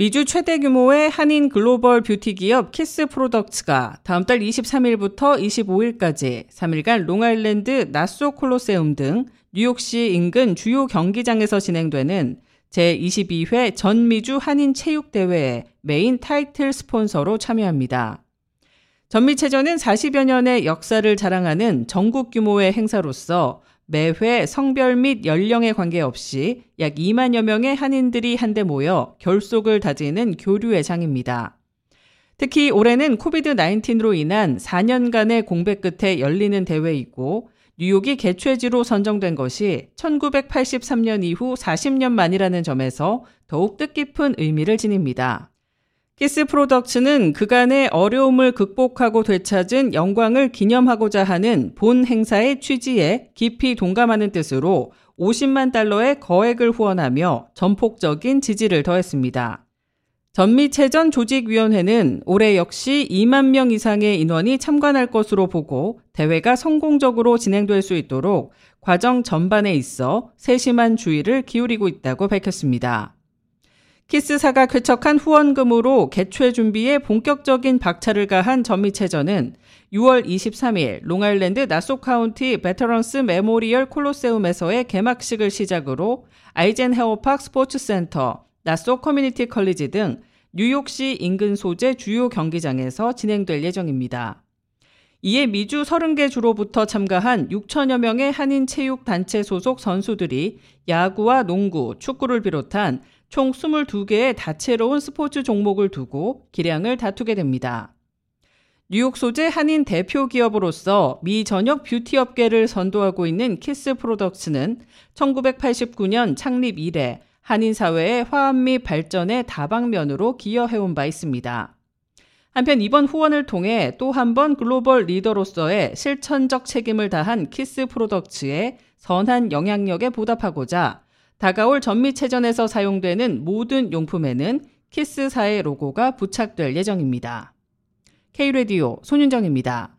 미주 최대 규모의 한인 글로벌 뷰티 기업 키스 프로덕츠가 다음 달 23일부터 25일까지 3일간 롱아일랜드 나소 콜로세움 등 뉴욕시 인근 주요 경기장에서 진행되는 제22회 전미주 한인 체육대회의 메인 타이틀 스폰서로 참여합니다. 전미체전은 40여 년의 역사를 자랑하는 전국 규모의 행사로서 매회 성별 및 연령에 관계없이 약 2만여 명의 한인들이 한데 모여 결속을 다지는 교류의 장입니다. 특히 올해는 COVID 19로 인한 4년간의 공백 끝에 열리는 대회이고 뉴욕이 개최지로 선정된 것이 1983년 이후 40년 만이라는 점에서 더욱 뜻깊은 의미를 지닙니다. 키스 프로덕츠는 그간의 어려움을 극복하고 되찾은 영광을 기념하고자 하는 본 행사의 취지에 깊이 동감하는 뜻으로 50만 달러의 거액을 후원하며 전폭적인 지지를 더했습니다. 전미체전 조직위원회는 올해 역시 2만 명 이상의 인원이 참관할 것으로 보고 대회가 성공적으로 진행될 수 있도록 과정 전반에 있어 세심한 주의를 기울이고 있다고 밝혔습니다. 키스사가 쾌척한 후원금으로 개최 준비에 본격적인 박차를 가한 전미체전은 6월 23일 롱아일랜드 나소 카운티 베터런스 메모리얼 콜로세움에서의 개막식을 시작으로 아이젠하워 파크 스포츠센터, 나소 커뮤니티 컬리지 등 뉴욕시 인근 소재 주요 경기장에서 진행될 예정입니다. 이에 미주 30개 주로부터 참가한 6천여 명의 한인 체육 단체 소속 선수들이 야구와 농구, 축구를 비롯한 총 22개의 다채로운 스포츠 종목을 두고 기량을 다투게 됩니다. 뉴욕 소재 한인 대표 기업으로서 미 전역 뷰티 업계를 선도하고 있는 키스 프로덕츠는 1989년 창립 이래 한인 사회의 화합 및 발전의 다방면으로 기여해온 바 있습니다. 한편 이번 후원을 통해 또 한 번 글로벌 리더로서의 실천적 책임을 다한 키스 프로덕츠의 선한 영향력에 보답하고자 다가올 전미체전에서 사용되는 모든 용품에는 키스사의 로고가 부착될 예정입니다. K-레디오 손윤정입니다.